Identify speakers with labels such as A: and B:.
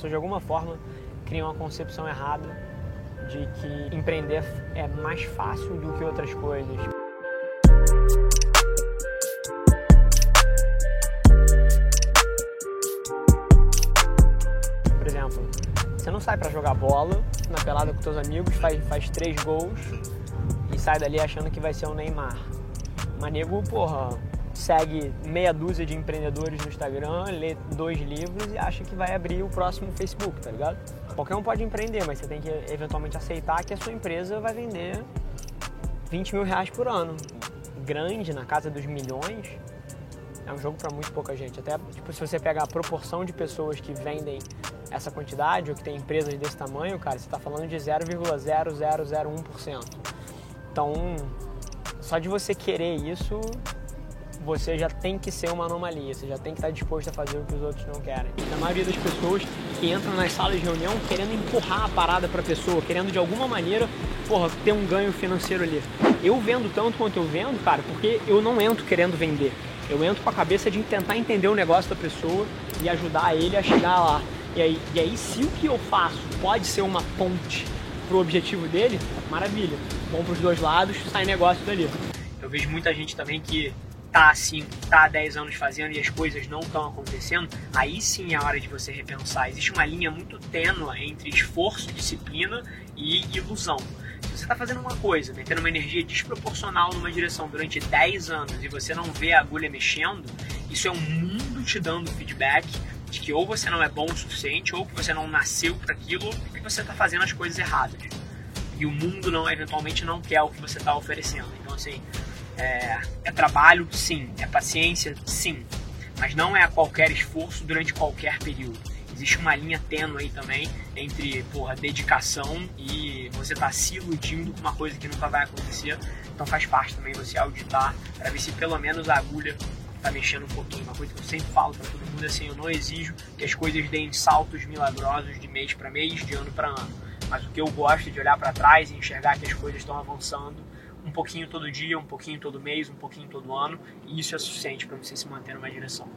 A: pessoas de alguma forma criam uma concepção errada de que empreender é mais fácil do que outras coisas. Por exemplo, você não sai para jogar bola na pelada com seus amigos, faz, faz três gols e sai dali achando que vai ser o Neymar. Mas nego, porra, segue meia dúzia de empreendedores no Instagram, lê dois livros e acha que vai abrir o próximo Facebook, tá ligado? Qualquer um pode empreender, mas você tem que eventualmente aceitar que a sua empresa vai vender 20 mil reais por ano. Grande, na casa dos milhões, é um jogo para muito pouca gente. Até tipo, se você pegar a proporção de pessoas que vendem essa quantidade ou que tem empresas desse tamanho, cara, você está falando de 0,0001%. Então, só de você querer isso, você já tem que ser uma anomalia, você já tem que estar disposto a fazer o que os outros não querem. A maioria das pessoas que entram nas salas de reunião querendo empurrar a parada para a pessoa, querendo de alguma maneira, porra, ter um ganho financeiro ali. Eu vendo tanto quanto eu vendo, cara, porque eu não entro querendo vender. Eu entro com a cabeça de tentar entender o negócio da pessoa e ajudar ele a chegar lá. E aí, e aí se o que eu faço pode ser uma ponte pro objetivo dele, maravilha. Bom pros dois lados, sai negócio dali. Eu vejo muita gente também que tá assim, tá há 10 anos fazendo e as coisas não estão acontecendo, aí sim é a hora de você repensar. Existe uma linha muito tênua entre esforço, disciplina e ilusão. Se você está fazendo uma coisa, metendo uma energia desproporcional numa direção durante 10 anos e você não vê a agulha mexendo, isso é um mundo te dando feedback de que ou você não é bom o suficiente, ou que você não nasceu para aquilo, ou que você está fazendo as coisas erradas. E o mundo não eventualmente não quer o que você está oferecendo. Então assim, é, é trabalho, sim. É paciência, sim. Mas não é a qualquer esforço durante qualquer período. Existe uma linha tênue aí também entre porra, dedicação e você tá se iludindo com uma coisa que nunca vai acontecer. Então faz parte também você auditar para ver se pelo menos a agulha tá mexendo um pouquinho. Uma coisa que eu sempre falo para todo mundo é assim, eu não exijo que as coisas deem saltos milagrosos de mês para mês, de ano para ano. Mas o que eu gosto é de olhar para trás e enxergar que as coisas estão avançando um pouquinho todo dia, um pouquinho todo mês, um pouquinho todo ano, e isso é suficiente para você se manter numa direção.